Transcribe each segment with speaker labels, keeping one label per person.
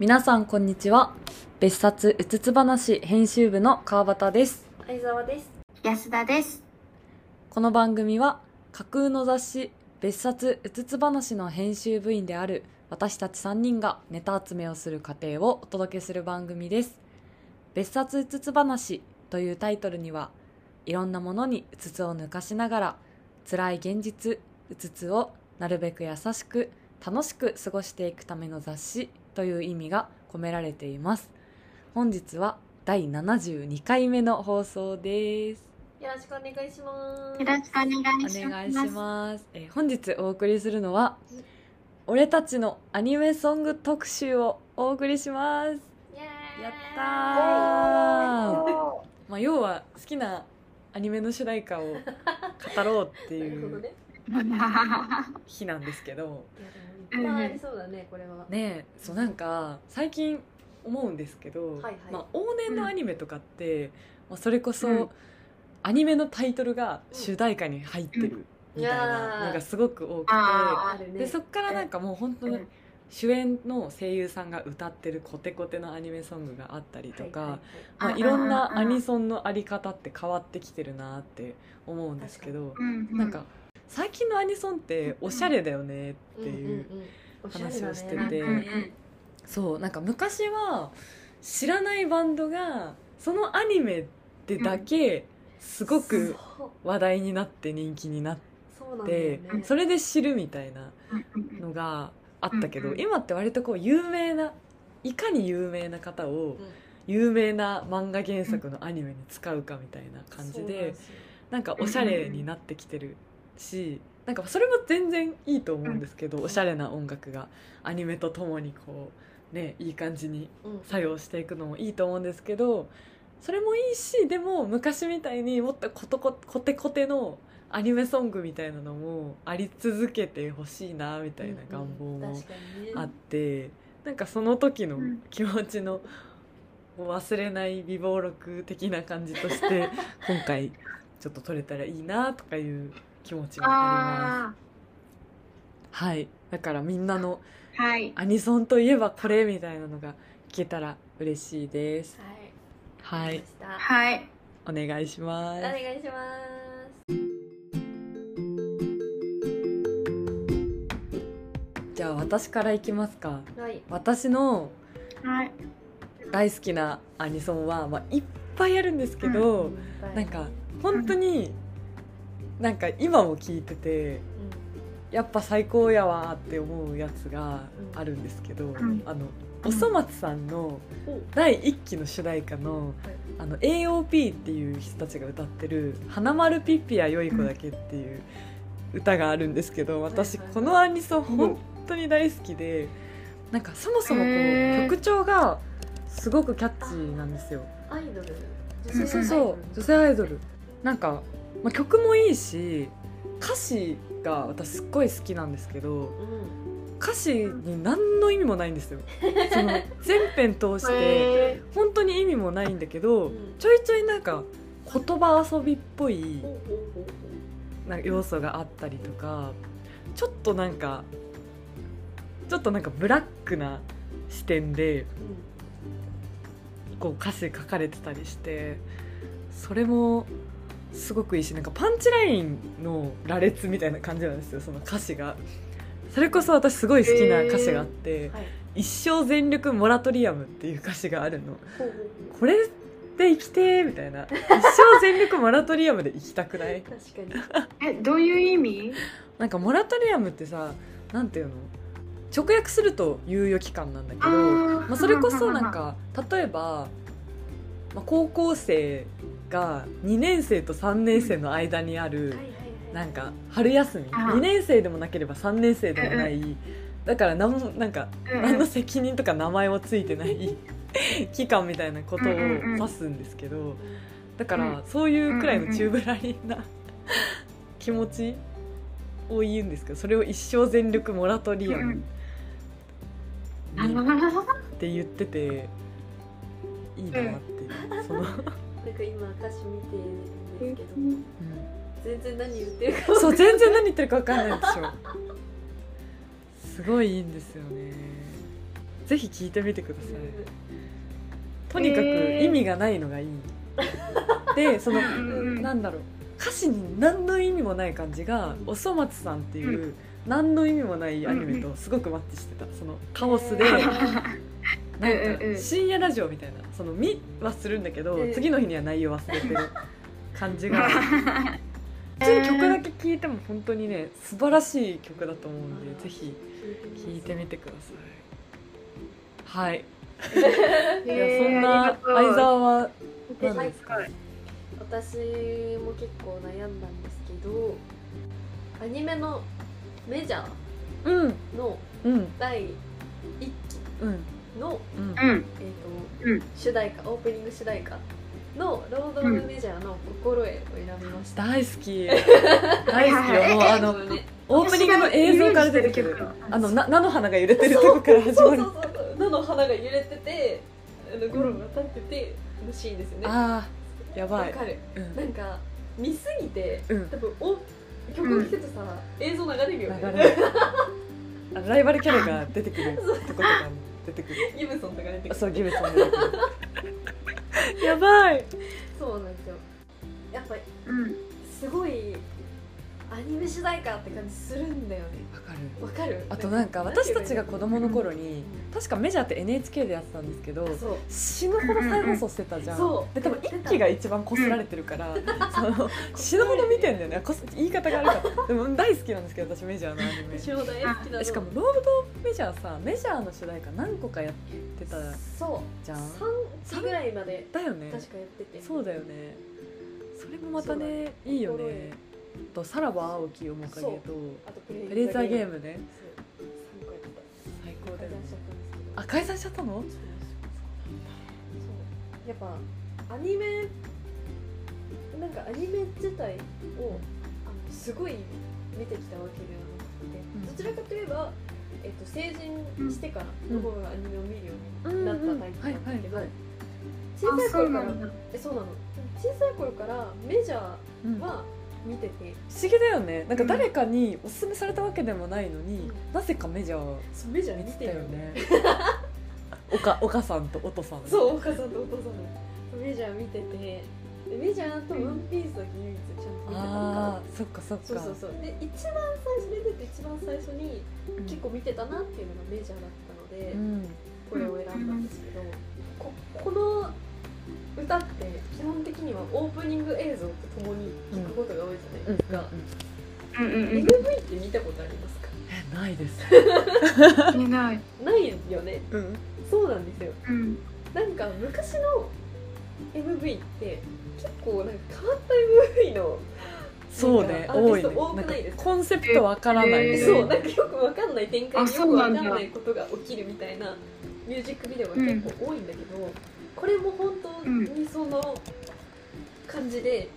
Speaker 1: 皆さんこんにちは別冊うつつ話編集部の川端です
Speaker 2: 相沢です。
Speaker 3: 安田です。
Speaker 1: この番組は架空の雑誌別冊うつつ話の編集部員である私たち3人がネタ集めをする過程をお届けする番組です別冊うつつ話というタイトルにはいろんなものにうつつを抜かしながら辛い現実うつつをなるべく優しく楽しく過ごしていくための雑誌という意味が込められています。本日は第72回目の放送です。
Speaker 2: よろしくお願いします。
Speaker 3: よろしくお願いし
Speaker 1: お
Speaker 3: ます。
Speaker 1: 願いします、えー本日お送りするのは「俺たちのアニメソング特集」をお送りします。やったー。まあ要は好きなアニメの主題歌を語ろうっていう。日なんですけど
Speaker 2: いやでもいっぱいありそうだね、これは。
Speaker 1: ねえそうなんか最近思うんですけど、
Speaker 2: はいはい。
Speaker 1: まあ、往年のアニメとかって、まあ、それこそ、
Speaker 3: うん。
Speaker 1: アニメのタイトルが主題歌に入ってるみたいなのがすごく多くて、
Speaker 2: ね。
Speaker 1: でそっからなんかもう本当に主演の声優さんが歌ってるコテコテのアニメソングがあったりとか、
Speaker 2: はいはい
Speaker 1: まあ、
Speaker 3: うん
Speaker 1: いろんな
Speaker 3: うん
Speaker 1: アニソンのあり方って変わってきてるなって思うんですけど、なんか最近のアニソンっておしゃれだよねっていう、話をしてて。そうなんか昔は知らないバンドがそのアニメでだけすごく話題になって人気になって。それで知るみたいなのがあったけど今って割とこう有名ないかに有名な方を
Speaker 2: うん。
Speaker 1: 有名な漫画原作のアニメに使うかみたいな感じでなんかおしゃれになってきてるしなんかそれも全然いいと思うんですけどおしゃれな音楽がアニメとともにこうねいい感じに
Speaker 2: うん。
Speaker 1: 作用していくのもいいと思うんですけどそれもいいしでも昔みたいにもっとコトココテコテのアニメソングみたいなのもあり続けてほしいなみたいな願望もあってなんかその時の
Speaker 3: うん。
Speaker 1: 気持ちの忘れない美貌録的な感じとして 今回ちょっと撮れたらいいなとかいう気持ちもあります。
Speaker 3: あ
Speaker 1: はいだからみんなの
Speaker 3: ーはい。
Speaker 1: アニソンといえばこれみたいなのが聞けたら嬉しいです。
Speaker 2: はい。
Speaker 1: はい。お願いします
Speaker 2: お願いします。
Speaker 1: じゃあ私からいきますか
Speaker 2: はい。
Speaker 1: 私の
Speaker 3: はい。
Speaker 1: 大好きなアニソンは、まあ、いっぱいあるんですけど、なんか本当になんか今も聞いててやっぱ最高やわって思うやつがあるんですけど、
Speaker 3: ん
Speaker 1: あのおそ松さんの第1期の主題歌の
Speaker 2: はい。
Speaker 1: あの AOP っていう人たちが歌ってる「花丸ピッピやよい子だけ」っていう歌があるんですけど私このアニソン本当に大好きでなんかそもそもこう曲調がすごくキャッチーなんですよ。
Speaker 2: アイドル？
Speaker 1: そうそうそう。女性アイドル。なんか、まあ、曲もいいし歌詞が私すっごい好きなんですけど
Speaker 2: うん。
Speaker 1: 歌詞に何の意味もないんですよ。その全編通して
Speaker 3: へ
Speaker 1: 本当に意味もないんだけど、
Speaker 2: うん
Speaker 1: ちょいちょいなんか言葉遊びっぽいなんか要素があったりとかちょっとなんかちょっとなんかブラックな視点でこう歌詞書かれてたりしてそれもすごくいいしなんかパンチラインの羅列みたいな感じなんですよその歌詞が。それこそ私すごい好きな歌詞があって
Speaker 2: はい。
Speaker 1: 「一生全力モラトリアム」っていう歌詞があるの。これで生きてーみたいな一生全力モラトリアムで生きたくない？
Speaker 2: 確かに。
Speaker 3: え、どういう意味？
Speaker 1: なんかモラトリアムってさなんていうの？直訳すると猶予期間なんだけどまあ、それこそなんか例えば、まあ、高校生が2年生と3年生の間にある。なんか春休み。
Speaker 3: あ。
Speaker 1: 2年生でもなければ3年生でもない。だから何もなんか
Speaker 3: うん
Speaker 1: 何の責任とか名前もついてない。期間みたいなことを指すんですけどだからそういうくらいの宙ぶらりんな気持ちを言うんですけどそれを一生全力モラトリアムっ
Speaker 3: ー。
Speaker 1: て言ってていいなって。その、
Speaker 2: なんか今歌詞見てるんですけど、
Speaker 1: うん。
Speaker 2: 全然何言ってるか
Speaker 1: そう全然何言ってるか分かんないでしょ。すごいいいんですよね。ぜひ聞いてみてください。
Speaker 2: うん。
Speaker 1: とにかく
Speaker 3: えー
Speaker 1: 意味がないのがいい、でその
Speaker 3: うんうん
Speaker 1: なんだろう。歌詞に何の意味もない感じがおそ松さんっていうう何の意味もないアニメとすごくマッチしてた。そのカオスで 深夜ラジオみたいなその見はするんだけど
Speaker 2: えー
Speaker 1: 次の日には内容忘れてる 感じが 普通に曲だけ聴いても本当にね素晴らしい曲だと思うんでぜひ聴いてみてください。はい。いや
Speaker 3: えー
Speaker 1: そんな相沢は
Speaker 2: で
Speaker 1: 何ですか？
Speaker 3: はい
Speaker 2: 私も結構悩んだんですけどアニメのメジャ
Speaker 1: うん。
Speaker 2: ーの
Speaker 1: うん。
Speaker 2: 第1期
Speaker 1: うん
Speaker 2: の、
Speaker 1: うん
Speaker 3: うん。
Speaker 2: えーと
Speaker 3: うん。
Speaker 2: 主題歌オープニング主題歌のロード・オブ・メジャーの「心得」を選びました、
Speaker 1: 大好き。大好きよ。もうあの
Speaker 2: ね
Speaker 1: オープニングの映像から出てくるあのな菜の花が揺れてるとこから始まる。
Speaker 2: そうそうそうそう。菜の花が揺れててあのゴロが立っててのシーンですよね。
Speaker 1: あーやばい。
Speaker 2: わかる。
Speaker 1: うん。
Speaker 2: なんか見すぎて
Speaker 1: うん。
Speaker 2: 多分お曲を聴くとさ、映像流れるよね。
Speaker 1: 流れる。あのライバルキャラが出てくるとことかも 出てくる。
Speaker 2: ギブソンとか出てくる。
Speaker 1: そうギブソン出てくる。やばい。
Speaker 2: そうなんですよ。やっぱ
Speaker 3: うん。
Speaker 2: すごいアニメ主題歌って感じするんだよね。
Speaker 1: わかる。
Speaker 2: わかる？
Speaker 1: あとなんか私たちが子供の頃に
Speaker 2: うん
Speaker 1: 確かメジャーって NHK でやってたんですけど死ぬほど再放送してたじゃん、
Speaker 2: そう。
Speaker 1: で多分一期が一番こすられてるから、その死ぬほど見てんだよね。こす言い方が悪かった。でも大好きなんですけど私メジャーのアニメ。しかもロードメジャーさメジャーの主題歌何個かやってた
Speaker 2: そう
Speaker 1: じゃん。
Speaker 2: 3期ぐらいまで
Speaker 1: だよね。
Speaker 2: 確かやってて。
Speaker 1: そうだよね。それもまたねいいよねとさらば青き面影と
Speaker 2: プレ
Speaker 1: プレイザーゲームね。
Speaker 2: そう。3個やってた。
Speaker 1: 最高だよね。あ解散しちゃったの？
Speaker 2: やっぱアニメなんかアニメ自体をあのすごい見てきたわけではなくて、
Speaker 1: うん。
Speaker 2: どちらかといえば、えっと、成人してからの方がアニメを見るようになったタイプなんだけど、小さい頃からえそうなの。小さい頃からメジャ
Speaker 1: うん。
Speaker 2: ーは見てて、
Speaker 1: 不思議だよね。なんか誰かにおすすめされたわけでもないのに、
Speaker 2: うん。
Speaker 1: なぜかメジャー
Speaker 2: そうメジャー
Speaker 1: 見
Speaker 2: 見て
Speaker 1: たよね。
Speaker 2: ね
Speaker 1: おかお母さんとお父さん
Speaker 2: そうお母さんとお父さんのメジャー見てて。でメジャーとワンピースだけ唯一ちゃんと見てたのか。
Speaker 1: ああそっかそっか。
Speaker 2: そうそうそう。で一番最初に出て一番最初に
Speaker 1: うん。
Speaker 2: 結構見てたなっていうのがメジャーだったので、
Speaker 1: うん。
Speaker 2: これを選んだんですけど、ここの歌って基本的にはオープニング映像とともに聴くことが多いじゃないですか、
Speaker 3: うんうんうん
Speaker 2: MV って見たことありますか？
Speaker 1: えないです。
Speaker 3: 見ない。
Speaker 2: ないよね。
Speaker 1: うん。
Speaker 2: そうなんですよ。
Speaker 3: うん。
Speaker 2: なんか昔の MV って結構なんか変わった MV の
Speaker 1: そうね多いコンセプトわからない。
Speaker 3: えー
Speaker 2: そうなんかよくわかんない展開
Speaker 3: あ
Speaker 2: によくわかん
Speaker 3: な
Speaker 2: いことが起きるみたいなミュージックビデオが結構多いんだけど、これも本当にその感じで、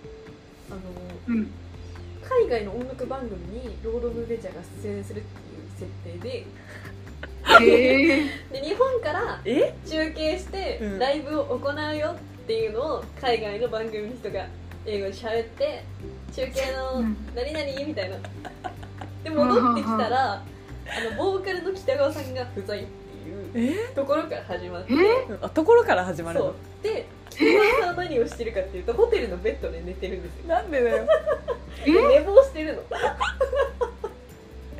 Speaker 2: あの
Speaker 3: うん。
Speaker 2: 海外の音楽番組にロード・オブ・メジャーが出演するっていう設定で。
Speaker 3: へえ
Speaker 2: で日本から
Speaker 1: え？
Speaker 2: 中継して
Speaker 1: うん。
Speaker 2: ライブを行うよっていうのを海外の番組の人が英語で喋って中継の
Speaker 3: うん。
Speaker 2: 何々みたいな。で戻ってきたらあのボーカルの北川さんが不在いう
Speaker 1: え
Speaker 2: ところから始まって。
Speaker 3: え？
Speaker 1: あところから始まる
Speaker 2: そう。
Speaker 1: の
Speaker 2: で北川さんは何をしてるかっていうとホテルのベッドで寝てるんですよ。
Speaker 1: なんでだよ。
Speaker 2: で寝坊してるの。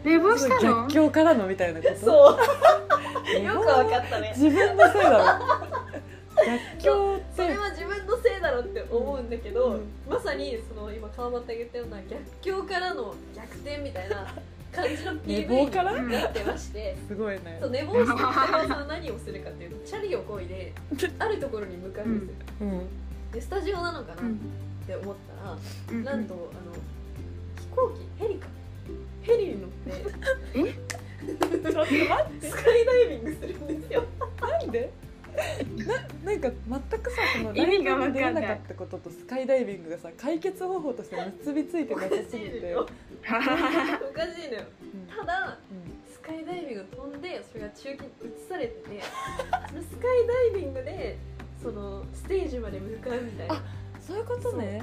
Speaker 3: 寝坊したの？
Speaker 1: 逆境からのみたいなこと？
Speaker 2: そう。よくわかったね。
Speaker 1: 自分のせいだろ。逆境っ
Speaker 2: それ
Speaker 1: て
Speaker 2: は自分のせいだろって思うんだけど、
Speaker 1: うん。
Speaker 2: まさにその今川端が言ったような逆境からの逆転みたいな感じの
Speaker 1: 寝
Speaker 2: PV
Speaker 1: 坊から？
Speaker 2: になってまして。
Speaker 1: すごいね。
Speaker 2: そう寝坊して北川さんは何をするかっていうとチャリをこいで あるところに向かうんですよ、
Speaker 1: うん。
Speaker 2: でスタジオなのかなっ
Speaker 3: うん。
Speaker 2: て思ったら、
Speaker 3: うん
Speaker 2: なんとあの飛行機ヘリか。ヘリに乗って
Speaker 1: ちょっと待って。
Speaker 2: スカイダイビングするんですよ。
Speaker 1: なんで？ななんか全くさそのライブに出れなかったこととスカイダイビングがさ解決方法として結びついてなさすぎて、
Speaker 2: おかしいのよ。ただスカイダイビング飛んでそれが中継に映されててそのスカイダイビングでそのステージまで向かうみたいな。
Speaker 1: あそういうことね。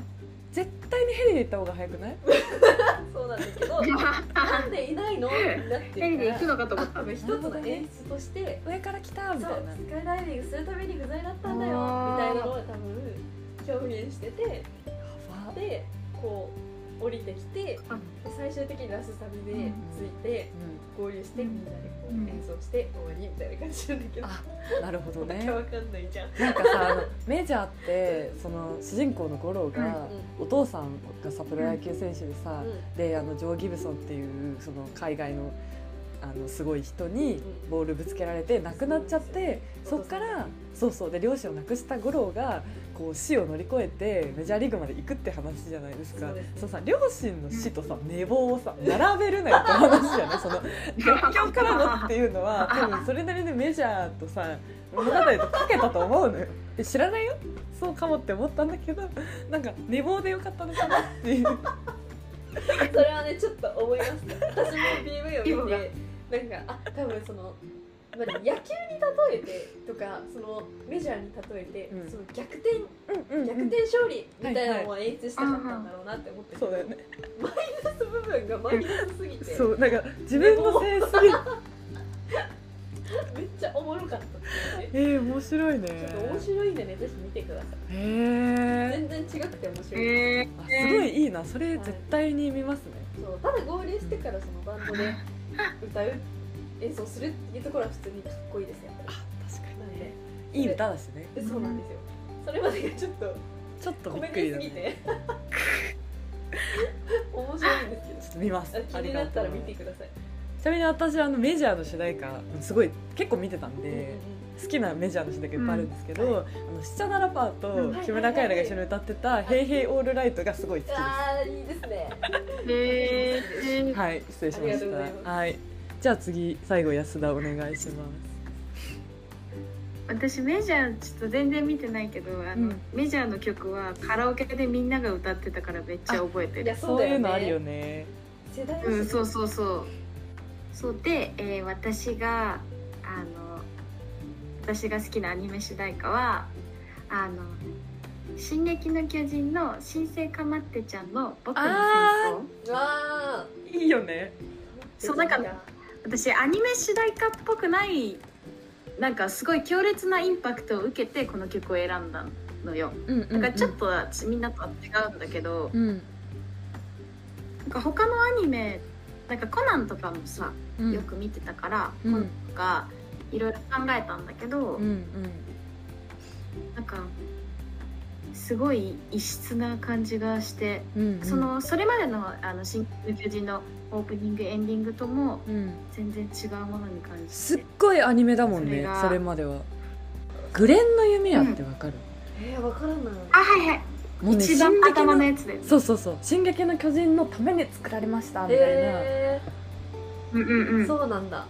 Speaker 1: 絶対にヘリで行った方が早くない？
Speaker 2: そうなんだけどなんでいないの？になって
Speaker 3: ヘリで行く
Speaker 2: る
Speaker 3: のかと思った。
Speaker 2: 一つの演出として
Speaker 1: 上から来たみたいな。
Speaker 2: スカイダイビングするために不在だったんだよみたいなのを多分表現してて。でこう降りてきてで
Speaker 3: あ
Speaker 2: 最終的にラスサビでついて合流してみんなでこ
Speaker 3: うん
Speaker 2: う演奏して終わりみたいな感じなんだけど。
Speaker 1: あなるほどね。
Speaker 2: かんないじゃん。
Speaker 1: なんかさあのメジャーってその主人公の五郎が、お父さんがさプロ野球選手でさ、であのジョー・ギブソンっていうその海外のあのすごい人に
Speaker 2: うん。
Speaker 1: ボールぶつけられて亡くなっちゃってそっからそうそうで両親を亡くした五郎がこう死を乗り越えてメジャーリーグまで行くって話じゃないですか。そうさ両親の死とさ寝坊をさ並べるなよって話じゃないその 逆境からのっていうのは多分それなりにメジャーとさ物語とかけたと思うのよ。で知らないよ？そうかもって思ったんだけどなんか寝坊でよかったのかなっていう。
Speaker 2: それはねちょっと思います。私も PV を見
Speaker 3: 今
Speaker 2: てなんかあ多分その、まあ、野球に例えてとかそのメジャーに例えて、
Speaker 1: うん。
Speaker 2: その逆転
Speaker 1: うんうん
Speaker 2: 逆転勝利みたいなのを演出したかったんだろうなって思って
Speaker 1: そうだよね。
Speaker 2: マイナス部分がマイナスすぎて。
Speaker 1: そうなんか自分のセンス。に
Speaker 2: めっちゃおもろかったっていうね。
Speaker 1: えー、面白いね。
Speaker 2: ちょっと面白いんでねぜひ見てください。
Speaker 1: へえ
Speaker 2: 全然違くて面白い、
Speaker 3: え
Speaker 1: あすごいいいな。それ絶対に見ますね、
Speaker 2: そうただ合流してからそのバンドで歌う演奏するっていうところは普通にかっこいいですよ
Speaker 1: あ確かにいい歌だしね。
Speaker 2: そうなんですよ。それまでがちょっと
Speaker 1: ちょっとびっくりだね。
Speaker 2: 面白いんですけど。
Speaker 1: ちょっと見ます。
Speaker 2: あ気になったら見てください。
Speaker 1: ちなみに私あのメジャーの主題歌すごい結構見てたんで、好きなメジャーの主題歌いっぱいあるんですけど、
Speaker 2: うん。
Speaker 1: あのシチャナラパー
Speaker 3: うん。
Speaker 1: と木村カエラが一緒に歌ってた「ヘイヘイオールライト」がすごい好きです。
Speaker 2: あーいいですね。
Speaker 3: えー。
Speaker 1: はい失礼しまし
Speaker 2: ありがとうございます。
Speaker 1: た。はいじゃあ次最後安田お願いします。
Speaker 3: 私メジャーちょっと全然見てないけどあの、
Speaker 1: うん。
Speaker 3: メジャーの曲はカラオケでみんなが歌ってたからめっちゃ覚えてる。
Speaker 1: そういうのあるよね。
Speaker 2: 世代
Speaker 3: うんそうそうそう。そうで、えー私があの私が好きなアニメ主題歌はあの「進撃の巨人」の新生かまってちゃんの「僕の戦
Speaker 1: あ
Speaker 3: 争
Speaker 2: うわ
Speaker 1: いいよね。
Speaker 2: ー
Speaker 3: そうなんか私アニメ主題歌っぽくないなんかすごい強烈なインパクトを受けてこの曲を選んだのよ。
Speaker 1: うんうん、うん。
Speaker 3: なんかちょっとはみんなとは違うんだけど、
Speaker 1: うん。
Speaker 3: なんか他のアニメなんかコナンとかもさ
Speaker 1: うん。
Speaker 3: よく見てたから、
Speaker 1: うん。
Speaker 3: コナンとかいろいろ考えたんだけど、
Speaker 1: うんうん。
Speaker 3: なんかすごい異質な感じがして、
Speaker 1: うんうん。
Speaker 3: そのそれまでの「あの進撃の巨人」のオープニングエンディングとも
Speaker 1: うん。
Speaker 3: 全然違うものに感じて。
Speaker 1: すっごいアニメだもんね
Speaker 3: それが。
Speaker 1: それまでは。グレンの弓矢ってわかる？
Speaker 2: えー、わからない。
Speaker 3: あはいはい、
Speaker 1: もうね
Speaker 3: 一番頭のやつで
Speaker 1: そうそうそう「進撃の巨人」のために作られましたみたいな、
Speaker 2: え
Speaker 3: うんうんう
Speaker 2: ー、
Speaker 3: ん。
Speaker 2: そうなんだ。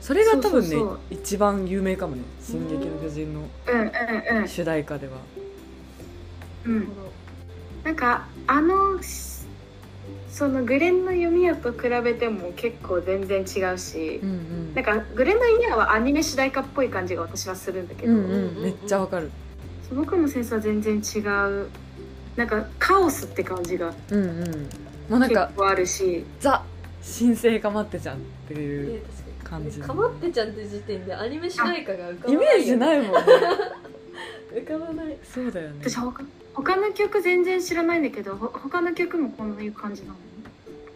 Speaker 1: それが多分ね
Speaker 3: そうそうそう。
Speaker 1: 一番有名かもね「進撃の巨人」の
Speaker 3: うんうんうん。
Speaker 1: 主題歌では。
Speaker 3: うん。
Speaker 2: なるほど。
Speaker 3: なんかあのしそのグレンの弓矢と比べても結構全然違うし、
Speaker 1: うんうん。
Speaker 3: なんかグレンの弓矢はアニメ主題歌っぽい感じが私はするんだけど、
Speaker 1: うんうん。めっちゃわかる。
Speaker 3: その子のセンスは全然違うなんかカオスって感じが
Speaker 1: うんうん。まあなんか
Speaker 3: 結構あるし。
Speaker 1: ザ新生かまってちゃんって
Speaker 2: え
Speaker 1: いう感じ。
Speaker 2: にかまってちゃんって時点でアニメ主題歌が浮かば
Speaker 1: イ
Speaker 2: ない
Speaker 1: メージないいもんね。
Speaker 2: 浮かばない。
Speaker 1: そうだよね。
Speaker 3: 私他他の曲全然知らないんだけどほ他の曲もこういう感じなの？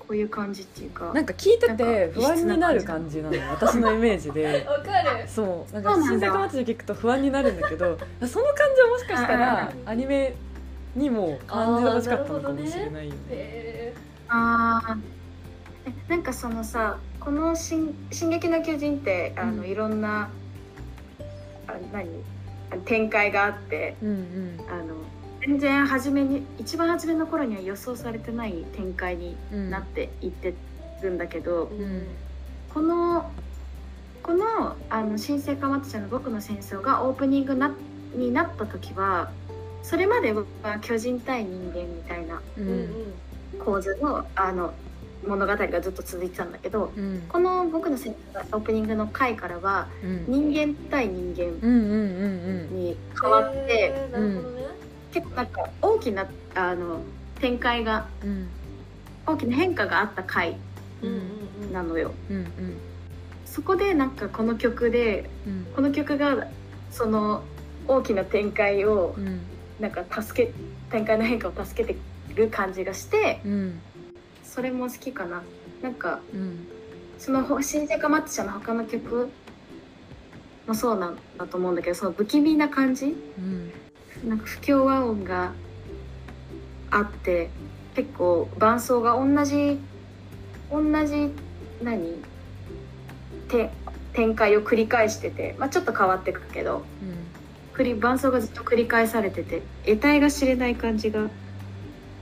Speaker 3: こういう感じっていうか。
Speaker 1: なんか聞いて
Speaker 3: なん
Speaker 1: て
Speaker 3: か
Speaker 1: 不安になる感じなの。私のイメージで。
Speaker 2: わかる。
Speaker 1: そう。なんか新生かまってちゃん聞くと不安になるんだけど その感じはもしかしたらアニメにも感じてほしかったのかもしれないよね。
Speaker 2: へ
Speaker 3: あー。えなんかそのさこの進「進撃の巨人」ってあの、
Speaker 1: うん。
Speaker 3: いろんなあ何？あ展開があって
Speaker 1: うんうん。
Speaker 3: あの全然初めに一番初めの頃には予想されてない展開に
Speaker 1: うん。
Speaker 3: なっていってるんだけど、
Speaker 2: ーうん。
Speaker 3: このこの「あの新生かまってちゃんの僕の戦争」がオープニングなになった時はそれまでは巨人対人間みたいな
Speaker 1: う
Speaker 2: うん。うん
Speaker 1: ん
Speaker 3: 構図のあの物語がずっと続いてたんだけど
Speaker 1: うん。
Speaker 3: この「僕の戦争」オープニングの回からは
Speaker 1: うん。
Speaker 3: 人間対人間
Speaker 1: うんうんうん
Speaker 3: に変わって、
Speaker 2: へーなるほどね、
Speaker 3: 結構なんか大きなあの展開が
Speaker 1: うん
Speaker 3: 大きな変化があった回なのよ。そこでなんかこの曲で
Speaker 1: うん
Speaker 3: この曲がその大きな展開を
Speaker 1: うん
Speaker 3: なんか助け展開の変化を助けてる感じがして
Speaker 1: うん
Speaker 3: それも好きかな。なんかその新生かマッチャの他の曲もそうなんだと思うんだけどその不気味な感じなんか不協和音があって結構伴奏が同じ同じ何？て展開を繰り返してて、まあ、ちょっと変わってくけど繰り伴奏がずっと繰り返されてて得体が知れない感じが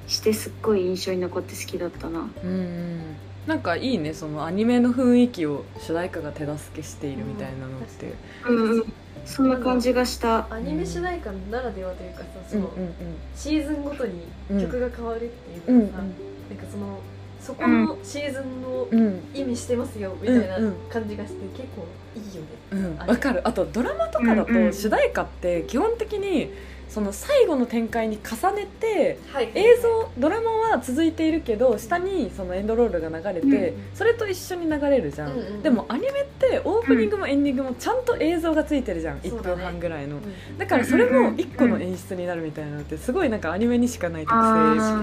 Speaker 3: してすっごい印象に残って好きだったな。
Speaker 1: うんうん。なんかいいねそのアニメの雰囲気を主題歌が手助けしているみたいなのって。
Speaker 3: うんうん、そんな感じがした。
Speaker 2: アニメ主題歌ならではというかさその、
Speaker 1: うんうん
Speaker 2: シーズンごとに曲が変わるって
Speaker 1: うん
Speaker 2: いううのがさ、なんかそのそこのシーズンの
Speaker 1: うんうん
Speaker 2: 意味してますよみたいな
Speaker 1: うんうん。
Speaker 2: 感じがして結構いいよね。
Speaker 1: うん。わかる。あとドラマとかだ
Speaker 3: うんうん。
Speaker 1: と主題歌って基本的にその最後の展開に重ねて
Speaker 2: はい。
Speaker 1: 映像ドラマは続いているけど下にそのエンドロールが流れて、
Speaker 3: うん。
Speaker 1: それと一緒に流れるじゃん、
Speaker 2: うんうん
Speaker 1: でもアニメってオープニングもエンディングもちゃんと映像がついてるじゃん、1
Speaker 2: そうだね。
Speaker 1: 分半ぐらいの。
Speaker 2: うん。
Speaker 1: だからそれも一個の演出になるみたいなのってすごいなんかアニメにしかない特性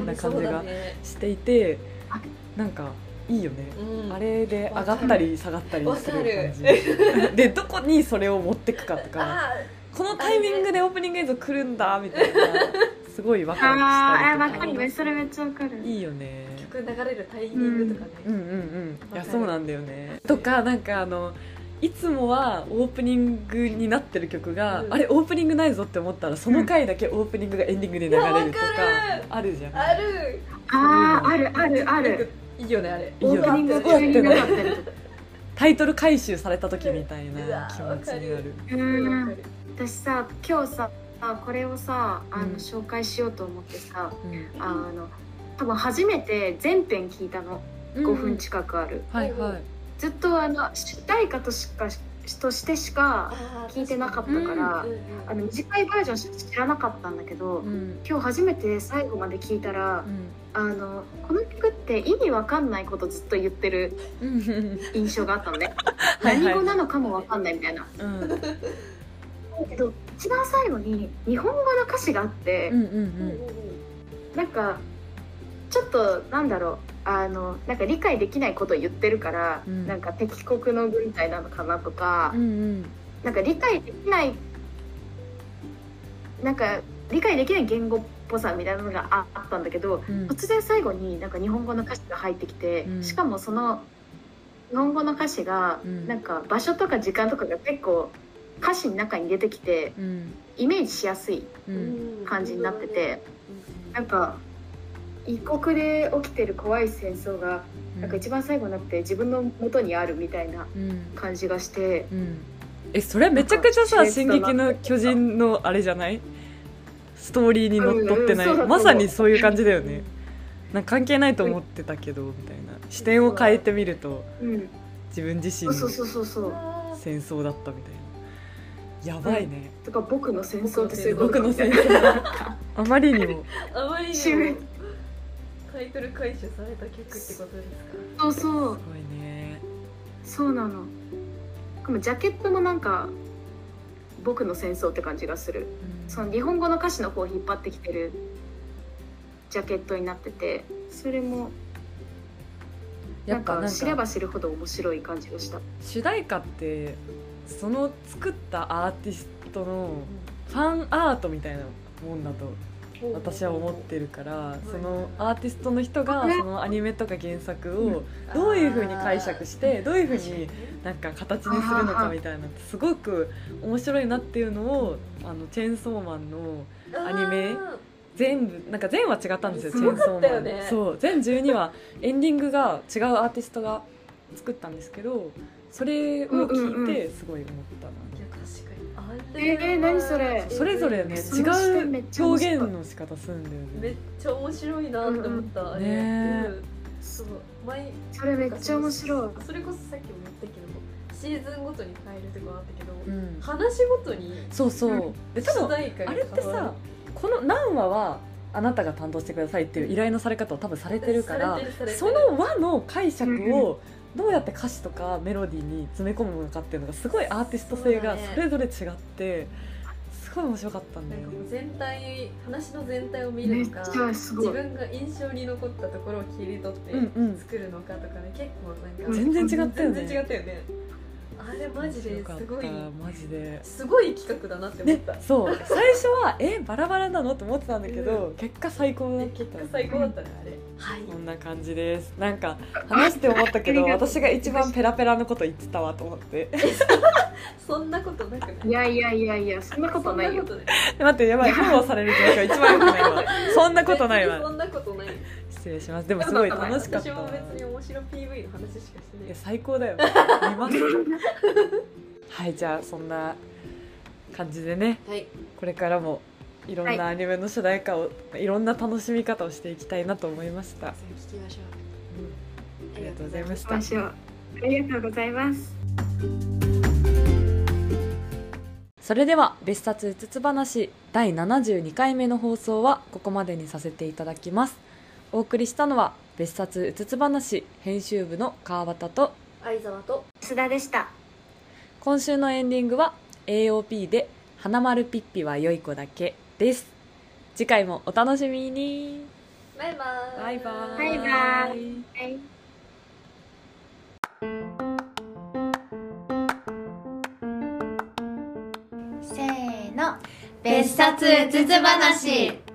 Speaker 1: な感じがしていて
Speaker 3: あ
Speaker 1: なんかいいよね、
Speaker 2: うん。
Speaker 1: あれで上がったり下がったりする感じ。でどこにそれを持ってくかとか。
Speaker 2: あ
Speaker 1: このタイミングでオープニング映像来るんだみたいな。すごいワクワしたりとか
Speaker 3: かるねそれめっちゃわかる。
Speaker 1: いいよね。
Speaker 2: ー曲流れるタイミングとかね、
Speaker 1: うんうんうん。いやそうなんだよね。とかなんかあのいつもはオープニングになってる曲が、
Speaker 2: うん
Speaker 1: あれオープニングないぞって思ったらその回だけオープニングがエンディングで流れるとかあるじゃん。
Speaker 2: ある
Speaker 3: あーあるあるある。
Speaker 2: いいよねあれ
Speaker 1: いいよね
Speaker 3: オープニング中になかったりとか。
Speaker 1: タイトル回収された時みたいうな
Speaker 2: わ
Speaker 1: 気持ちになる。
Speaker 3: うん。私さ今日さこれをさあの、
Speaker 1: うん。
Speaker 3: 紹介しようと思ってさ
Speaker 1: うん。
Speaker 3: あの多分初めて全編聞いたの。5分近くある、
Speaker 1: はいはい。
Speaker 3: ずっとあの主題歌としかとしてしか聞いてなかったから、あの短いバージョンしか知らなかったんだけど、
Speaker 1: うん。
Speaker 3: 今日初めて最後まで聞いたら
Speaker 1: う、ん。
Speaker 3: あのこの曲って意味わかんないことずっと言ってる
Speaker 1: うん。
Speaker 3: 印象があったのね。何語なのかもわかんないみたいな。
Speaker 1: うん。
Speaker 3: だけど一番最後に日本語の歌詞があって、なんかちょっとなんだろうあのなんか理解できないことを言ってるから、
Speaker 1: うん。
Speaker 3: なんか敵国の軍隊なのかなとか、
Speaker 1: うんうん。
Speaker 3: なんか理解できないなんか理解できない言語っぽさみたいなのがああったんだけど
Speaker 1: うん。
Speaker 3: 突然最後になんか日本語の歌詞が入ってきて、
Speaker 1: うん。
Speaker 3: しかもその日本語の歌詞が
Speaker 1: うん。
Speaker 3: なんか場所とか時間とかが結構歌詞の中に出てきて
Speaker 1: うん。
Speaker 3: イメージしやすい
Speaker 1: うん。
Speaker 3: 感じになっててなんか異国で起きてる怖い戦争がなんか一番最後になって自分の元にあるみたいな
Speaker 1: うん。
Speaker 3: 感じがして。
Speaker 1: うん。えそれめちゃくちゃさ「
Speaker 3: なんか
Speaker 1: 進撃の巨人」のあれじゃない？ストーリーにのっとってない、
Speaker 3: うん
Speaker 1: まさにそういう感じだよね。なんか関係ないと思ってたけどみたいな。視点を変えてみると
Speaker 3: うん。
Speaker 1: 自分自身の
Speaker 3: そうそうそうそうそう。
Speaker 1: 戦争だったみたいな。やばいね、
Speaker 3: とか僕の戦争ってそうい。
Speaker 1: 僕の戦争。あまりにも。
Speaker 2: あまりにもタイトル回収された曲ってことですか？
Speaker 3: そう
Speaker 1: すご
Speaker 3: そう
Speaker 1: いね。
Speaker 3: そうなの。でもジャケットもなんか僕の戦争って感じがする。
Speaker 1: うん。
Speaker 3: その日本語の歌詞の方を引っ張ってきてるジャケットになっててそれもなんか知れば
Speaker 1: か
Speaker 3: 知るほど面白い感じがした。
Speaker 1: 主題歌ってその作ったアーティストのファンアートみたいなもんだと私は思ってるからそのアーティストの人がそのアニメとか原作をどういう風に解釈してどういう風になんか形にするのかみたいなすごく面白いなっていうのをあのチェーンソーマンのアニメ全部なんか全話違ったんですよチェーンソーマン。そう全12話エンディングが違うアーティストが作ったんですけどそれを聞いてすごい思ったな、
Speaker 3: えー何それ？
Speaker 1: それぞれね違う表現の仕方するんだよ
Speaker 2: めっ
Speaker 1: ね
Speaker 2: ちゃ面白いなって思った、うんそう前
Speaker 3: それめっちゃ面白い。
Speaker 2: それこそさっきも言ったけどシーズンごとに変えるとかあったけど、
Speaker 1: うん。
Speaker 2: 話ごとに
Speaker 1: そうそう。で多分あれってさこの何話はあなたが担当してくださいっていう依頼のされ方を多分されてるからその和の解釈をどうやって歌詞とかメロディーに詰め込むのかっていうのがすごいアーティスト性が
Speaker 2: そ
Speaker 1: れぞれ違ってすごい面白かったんだよ
Speaker 2: なんかもう全体話の全体を見るのか自分が印象に残ったところを切り取って
Speaker 1: うんうん。
Speaker 2: 作るのかとかね結構なんか
Speaker 1: 全然違ったよね。
Speaker 2: 全然違ったよねあれマジですごい。
Speaker 1: 面白かったマジで。す
Speaker 2: ごい企画だなって思っ
Speaker 1: ね
Speaker 2: た、
Speaker 1: そう。最初はえバラバラなのと思ってたんだけど、結果最高だった。
Speaker 2: 結果最高だったねあれ。はい。
Speaker 1: こんな感じです。なんか話して思ったけど 私が一番ペラペラのこと言ってたわと思って。
Speaker 2: そんなことなくない？
Speaker 3: いやいやいやいやそんなことないよ。
Speaker 1: 待ってやばい。フォローされる状況一番良くないわ。そんなことないわ。
Speaker 2: そんなことない
Speaker 1: 失礼します。でもすごい楽しかった。
Speaker 2: 私も別に面白 PV の話しかして
Speaker 1: い。や
Speaker 2: ない
Speaker 1: 最高だよ。見ます。はいじゃあそんな感じでね。
Speaker 2: はい。
Speaker 1: これからもいろんなアニメの主題歌を、い、ろんな楽しみ方をしていきたいなと思いました、
Speaker 2: 聞きましょう。
Speaker 1: ありがとうございまし
Speaker 3: 行きましょうありがとうございます。
Speaker 1: それでは別冊うつつ話第72回目の放送はここまでにさせていただきますお送りしたのは別冊うつつ話編集部の川端と
Speaker 2: 相沢と
Speaker 3: 須田でした。
Speaker 1: 今週のエンディングは AOP で「花丸ピッピは良い子だけ」です。次回もお楽しみに。
Speaker 2: バイバーイ。
Speaker 1: バイバーイ。
Speaker 4: 別冊うつつ話